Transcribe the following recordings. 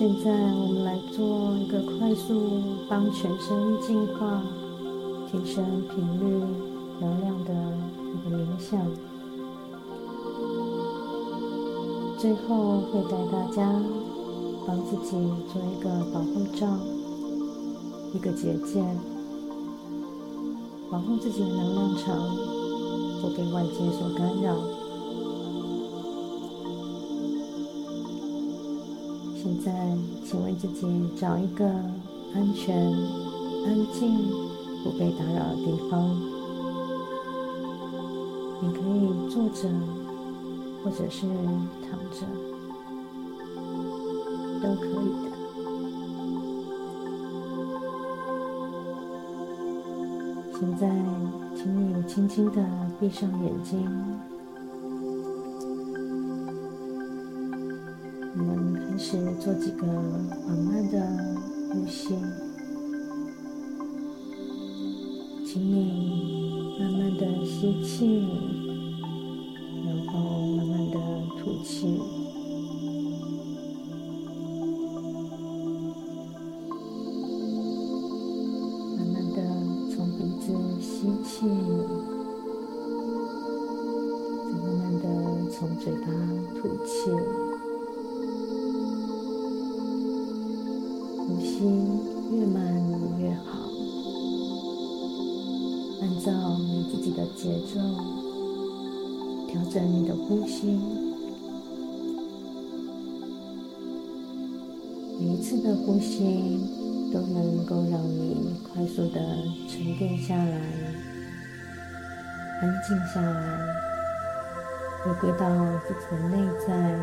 现在我们来做一个快速帮全身净化、提升频率、能量的一个冥想。最后会带大家帮自己做一个保护罩、一个结界，保护自己的能量场不被外界所干扰。现在，请为自己找一个安全、安静、不被打扰的地方。你可以坐着，或者是躺着，都可以的。现在，请你轻轻的闭上眼睛。是做几个缓慢的呼吸，请你慢慢的吸气，然后慢慢的吐气，慢慢的从鼻子吸气，再慢慢的从嘴巴吐气。越慢越好，按照你自己的节奏调整你的呼吸。每一次的呼吸都能够让你快速的沉淀下来，安静下来，回归到自己的内在，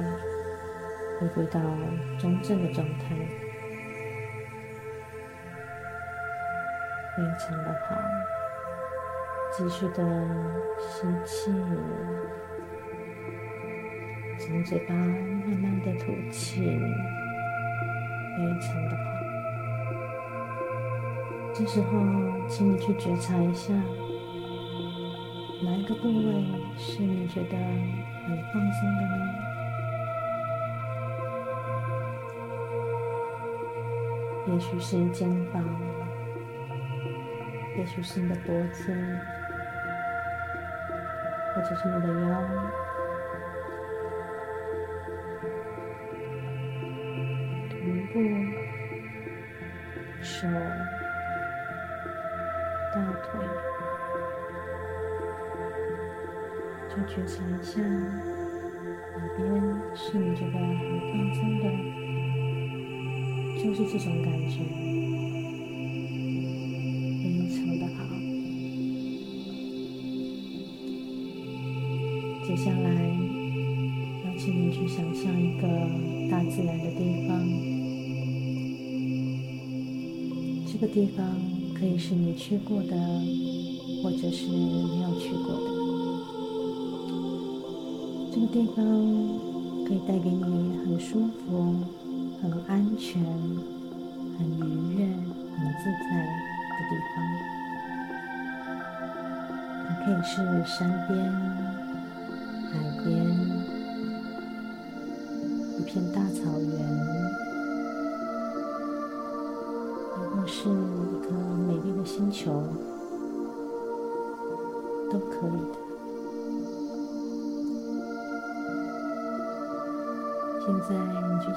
回归到中正的状态。非常的好，继续的吸气，从嘴巴慢慢的吐气，非常的好。这时候，请你去觉察一下，哪一个部位是你觉得很放松的呢？也许是肩膀。也许是你的脖子，或者是你的腰、臀部、手、大腿，就觉察一下哪边是你觉得很放松的，就是这种感觉。接下来，邀请你去想象一个大自然的地方。这个地方可以是你去过的，或者是没有去过的。这个地方可以带给你很舒服、很安全、很愉悦、很自在的地方。它可以是山边。边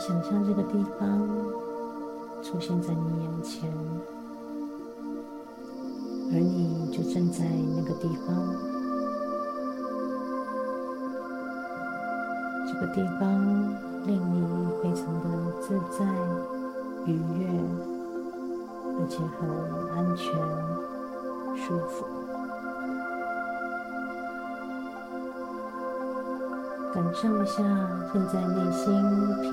想象这个地方出现在你眼前，而你就站在那个地方。这个地方令你非常的自在、愉悦，而且很安全、舒服。感受一下现在内心平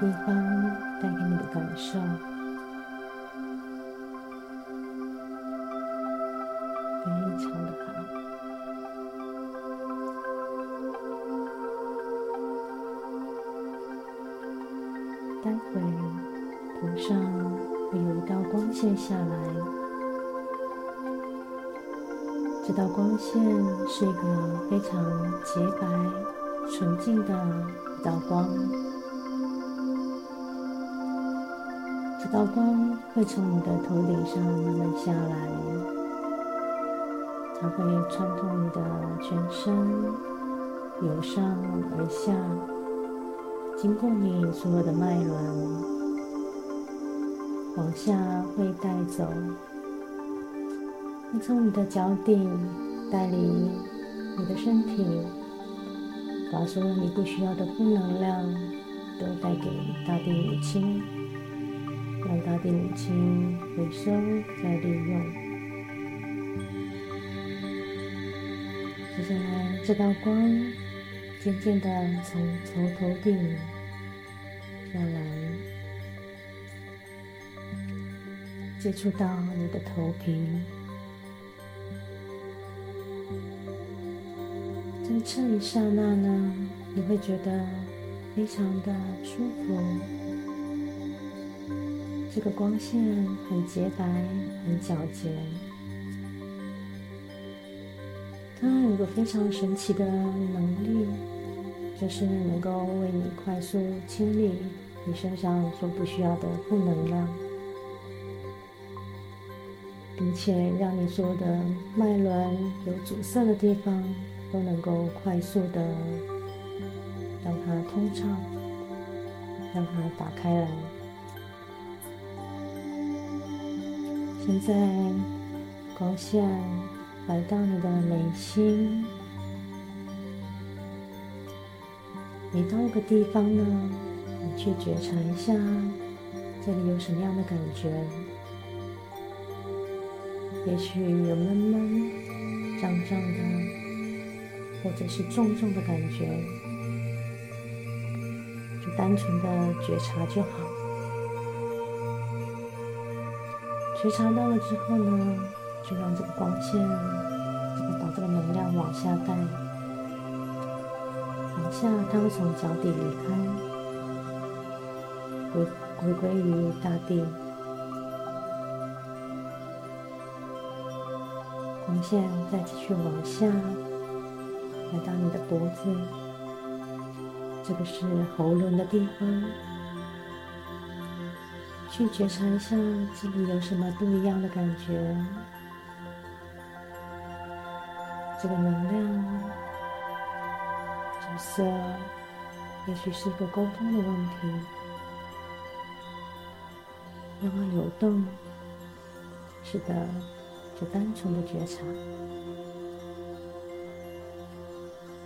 地方带给你的感受非常的好。待会头上会有一道光线下来，这道光线是一个非常洁白、纯净的一道光。道光会从你的头顶上慢慢下来，它会穿透你的全身，由上而下，经过你所有的脉轮，往下会带走，会从你的脚底带离你的身体，把所有你不需要的负能量都带给大地母亲。让大地母亲回收再利用。接下来，这道光渐渐的从从头顶下来，接触到你的头皮。在这一刹那呢，你会觉得非常的舒服。这个光线很洁白，很皎洁。它有个非常神奇的能力，就是能够为你快速清理你身上所不需要的负能量，并且让你所有的脉轮有阻塞的地方都能够快速的让它通畅，让它打开来。现在光线来到你的眉心，每到一个地方呢，你去觉察一下，这里有什么样的感觉？也许有闷闷、胀胀的，或者是重重的感觉，就单纯的觉察就好。觉察到了之后呢，就让这个光线，这个把这个能量往下带，往下它会从脚底离开，回回归于大地。光线再继续往下，来到你的脖子，这个是喉咙的地方。去觉察一下自己有什么不一样的感觉，这个能量阻塞，也许是一个沟通的问题，让它流动。是的，就单纯的觉察，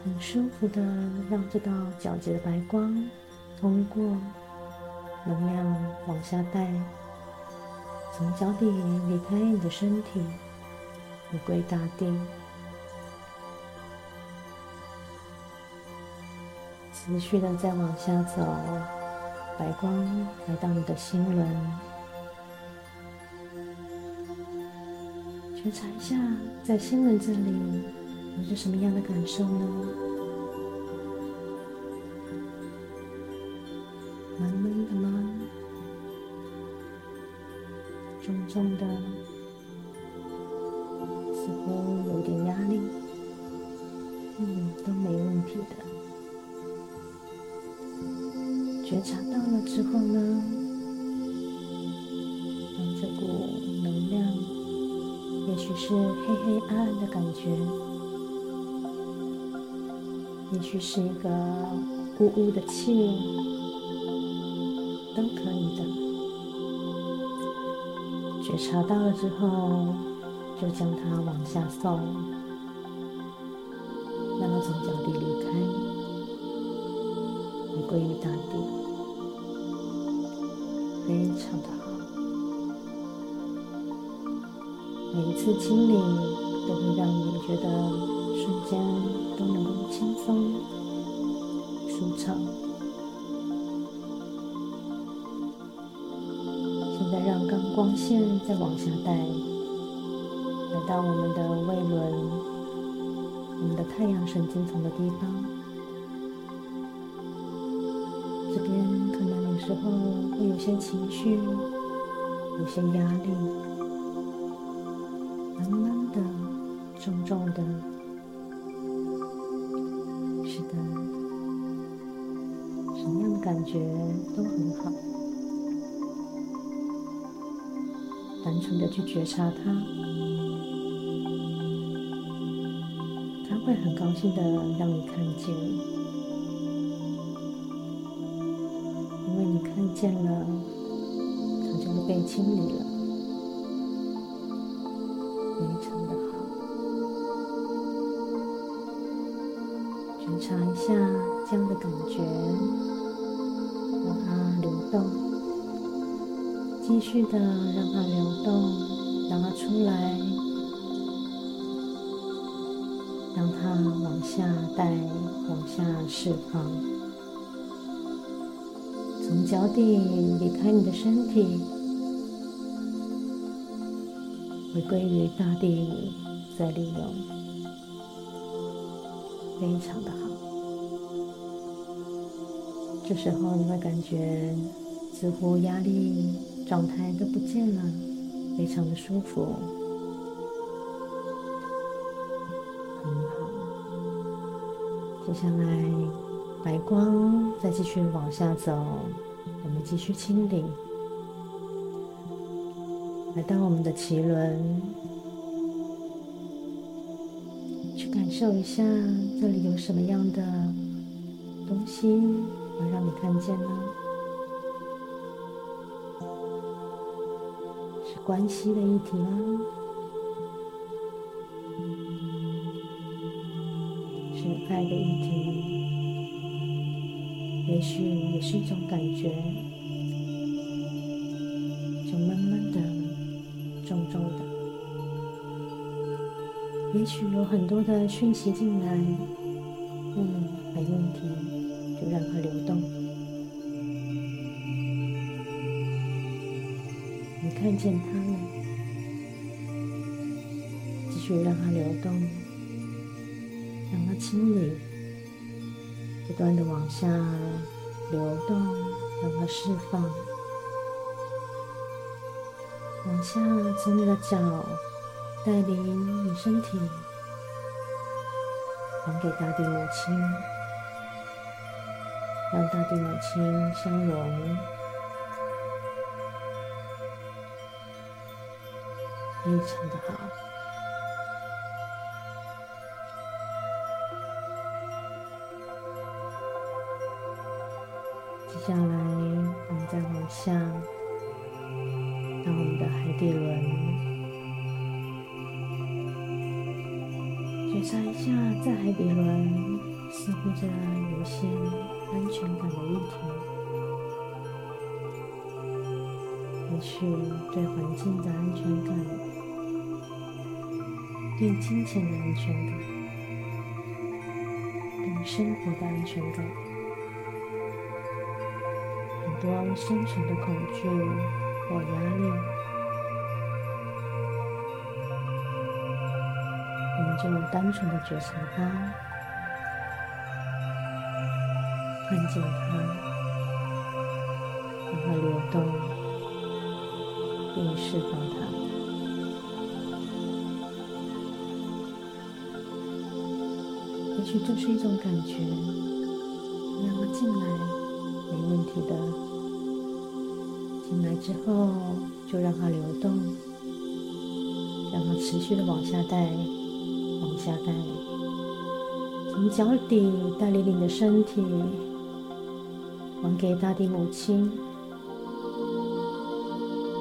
很舒服的让这道皎洁的白光通过。能量往下带，从脚底离开你的身体，回归大地。持续的再往下走，白光来到你的心轮，觉察一下，在心轮这里有着什么样的感受呢？是一个呜呜的气，都可以的。觉察到了之后，就将它往下送，让它从脚底离开，回归于大地，非常的好。每一次清理都会让你觉得瞬间都能够轻松、舒畅。再让刚光线再往下带，来到我们的胃轮，我们的太阳神经丛的地方。这边可能有时候会有些情绪，有些压力，单纯的去觉察它，它会很高兴的让你看见，因为你看见了，它就会被清理了，非常的好，觉察一下这样的感觉。让它流动，继续的让它流动，让它出来，让它往下带，往下释放，从脚底离开你的身体，回归于大地，再利用，非常的好。这时候你会感觉。似乎压力状态都不见了，非常的舒服，很好。接下来，白光再继续往下走，我们继续清理，来到我们的脐轮，去感受一下这里有什么样的东西能让你看见呢？关系的议题吗？是爱的议题，也许也是一种感觉，就闷闷的、重重的。也许有很多的讯息进来，嗯，没问题，就让它流动。看见它了，继续让它流动，让它清理，不断的往下流动，让它释放，往下从你的脚带领你身体还给大地母亲，让大地母亲相融。非常的好。接下来，我们再往下，到我们的海底轮，觉察一下，在海底轮似乎着有一些安全感的议题。也许对环境的安全感，对金钱的安全感，对生活的安全感，很多生存的恐惧或压力，我们就单纯的觉察它，看见它，让它流动。并释放它。也许这是一种感觉，让它进来，没问题的。进来之后，就让它流动，让它持续的往下带，往下带，从脚底带领你的身体，还给大地母亲。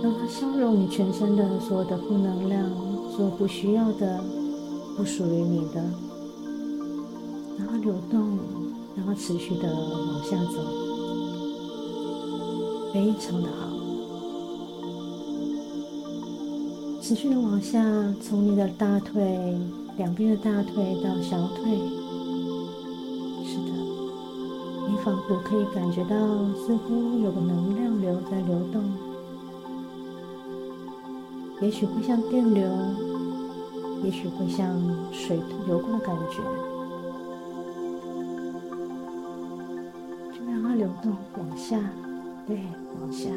让它消融你全身的所有的负能量，所有不需要的、不属于你的，让它流动，让它持续的往下走，非常的好，持续的往下，从你的大腿两边的大腿到小腿，是的，你仿佛可以感觉到，似乎有个能量流在流动。也许会像电流，也许会像水流过的感觉，就让它流动往下，对，往下，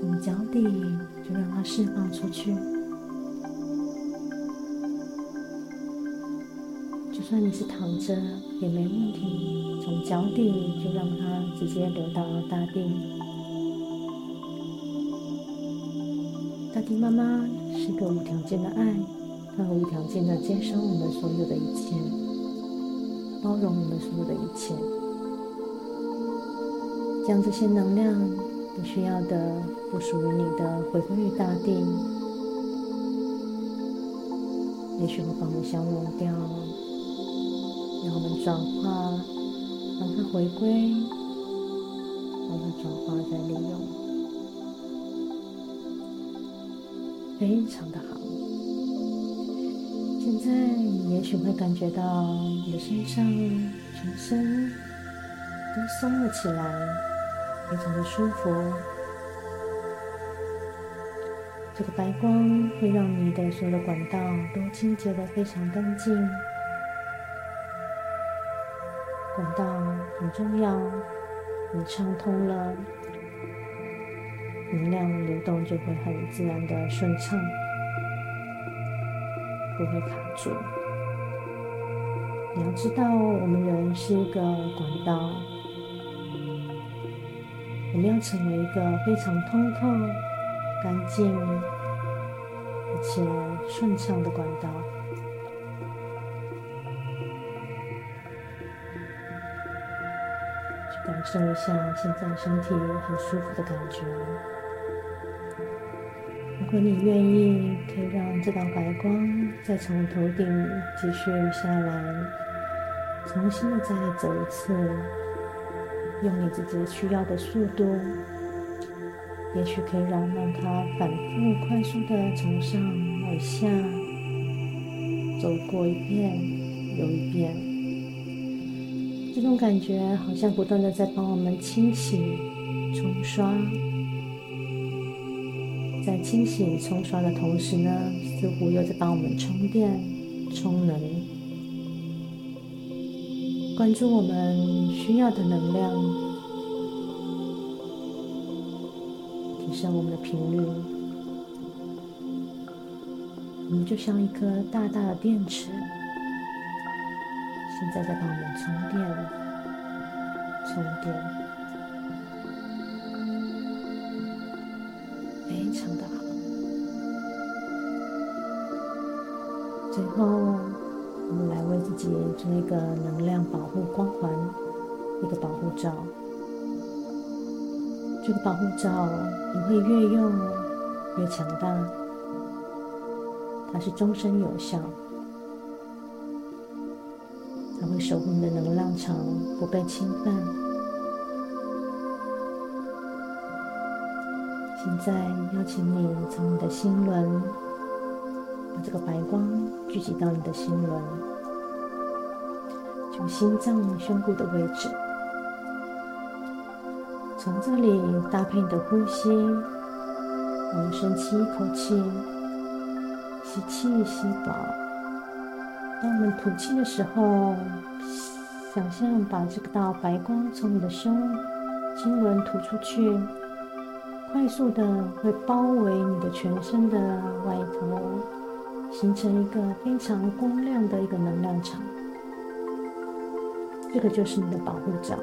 从脚底就让它释放出去，就算你是躺着也没问题，从脚底就让它直接流到大地。大地妈妈是个无条件的爱，她无条件的接收我们所有的一切，包容我们所有的一切，将这些能量不需要的、不属于你的回归于大地。也许会把我们消融掉。让我们转化，让它回归，让它转化再利用，非常的好。现在你也许会感觉到你的身上、全身都松了起来，非常的舒服。这个白光会让你的所有的管道都清洁的非常干净。管道很重要，你畅通了，能量流动就会很自然的顺畅，不会卡住。你要知道，我们人是一个管道，我们要成为一个非常通透、干净而且顺畅的管道。感受一下现在身体很舒服的感觉。如果你愿意，可以让这道白光再从头顶继续下来，重新的再走一次，用你自己需要的速度，也许可以让让它反复快速的从上往下走过一遍又一遍。这种感觉好像不断的在帮我们清洗、冲刷，清洗、冲刷的同时呢，似乎又在帮我们充电、充能。关注我们需要的能量，提升我们的频率，我们就像一颗大大的电池。现在在帮我们充电，充电，好。最后，我们来为自己做一个能量保护光环，一个保护罩。这个保护罩你会越用越强大，它是终身有效。它会守护你的能量场不被侵犯。现在邀请你从你的心轮，把这个白光聚集到你的心轮，就心脏胸部的位置。从这里搭配你的呼吸，我们深吸一口气，吸气吸饱。当我们吐气的时候，想象把这个道白光从你的胸经轮吐出去，快速的会包围你的全身的外头，形成一个非常光亮的一个能量场。这个就是你的保护罩，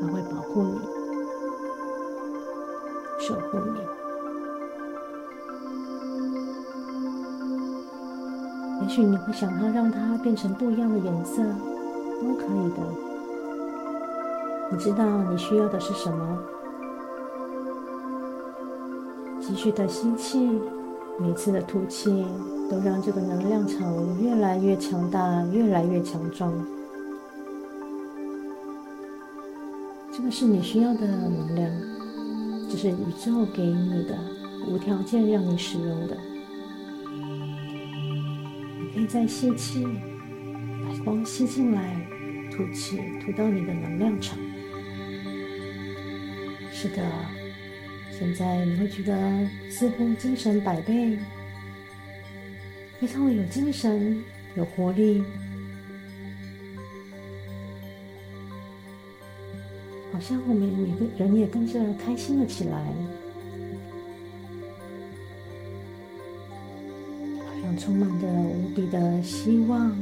它会保护你，守护你。也许你会想要让它变成不一样的颜色，都可以的。你知道你需要的是什么？继续的吸气，每次的吐气都让这个能量场越来越强大，越来越强壮。这个是你需要的能量，这是宇宙给你的，无条件让你使用的。你可以再吸气，把光吸进来，吐气，吐到你的能量场。是的，现在你会觉得似乎精神百倍，非常的有精神、有活力，好像我们每个人也跟着开心了起来。好像充满着无比的希望。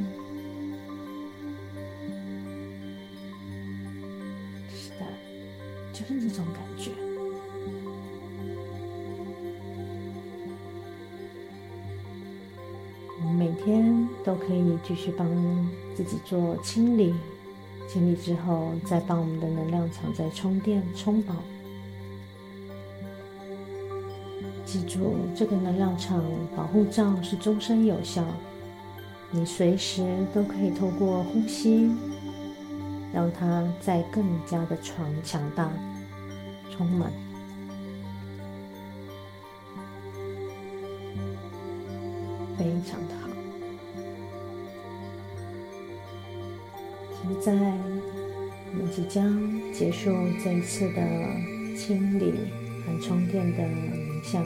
继续帮自己做清理，清理之后再帮我们的能量场再充电充饱。记住，这个能量场保护罩是终身有效，你随时都可以透过呼吸，让它再更加的强强大，充满，非常的在，我们即将结束这一次的清理和充电的。像，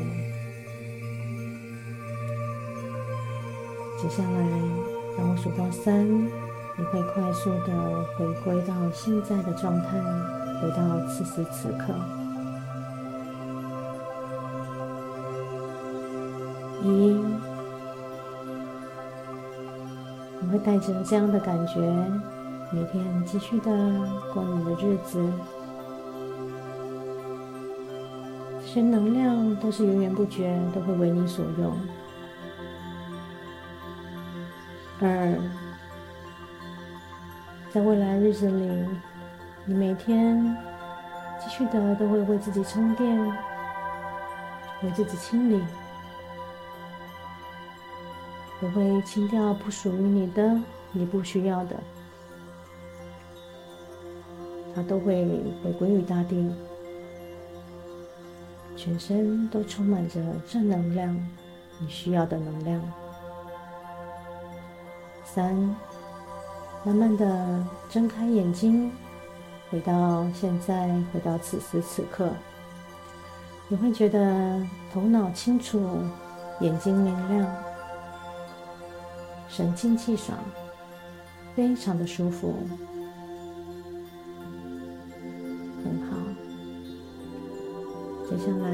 接下来，当我数到三，你会快速的回归到现在的状态，回到此时此刻。一，你会带着这样的感觉，每天继续的过你的日子。这些能量都是源源不绝，都会为你所用。二，在未来日子里，你每天继续的都会为自己充电，为自己清理，不会清掉不属于你的、你不需要的，它都会回归于大地。全身都充满着正能量，你需要的能量。三，慢慢的睁开眼睛，回到现在，回到此时此刻，你会觉得头脑清楚，眼睛明亮，神清气爽，非常的舒服。很好接下来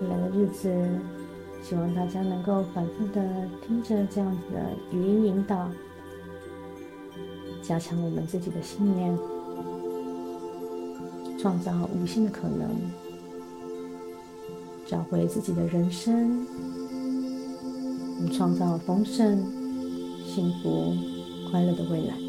未来的日子，希望大家能够反复的听着这样子的语音引导，加强我们自己的信念，创造无限的可能，找回自己的人生，我们创造丰盛、幸福、快乐的未来。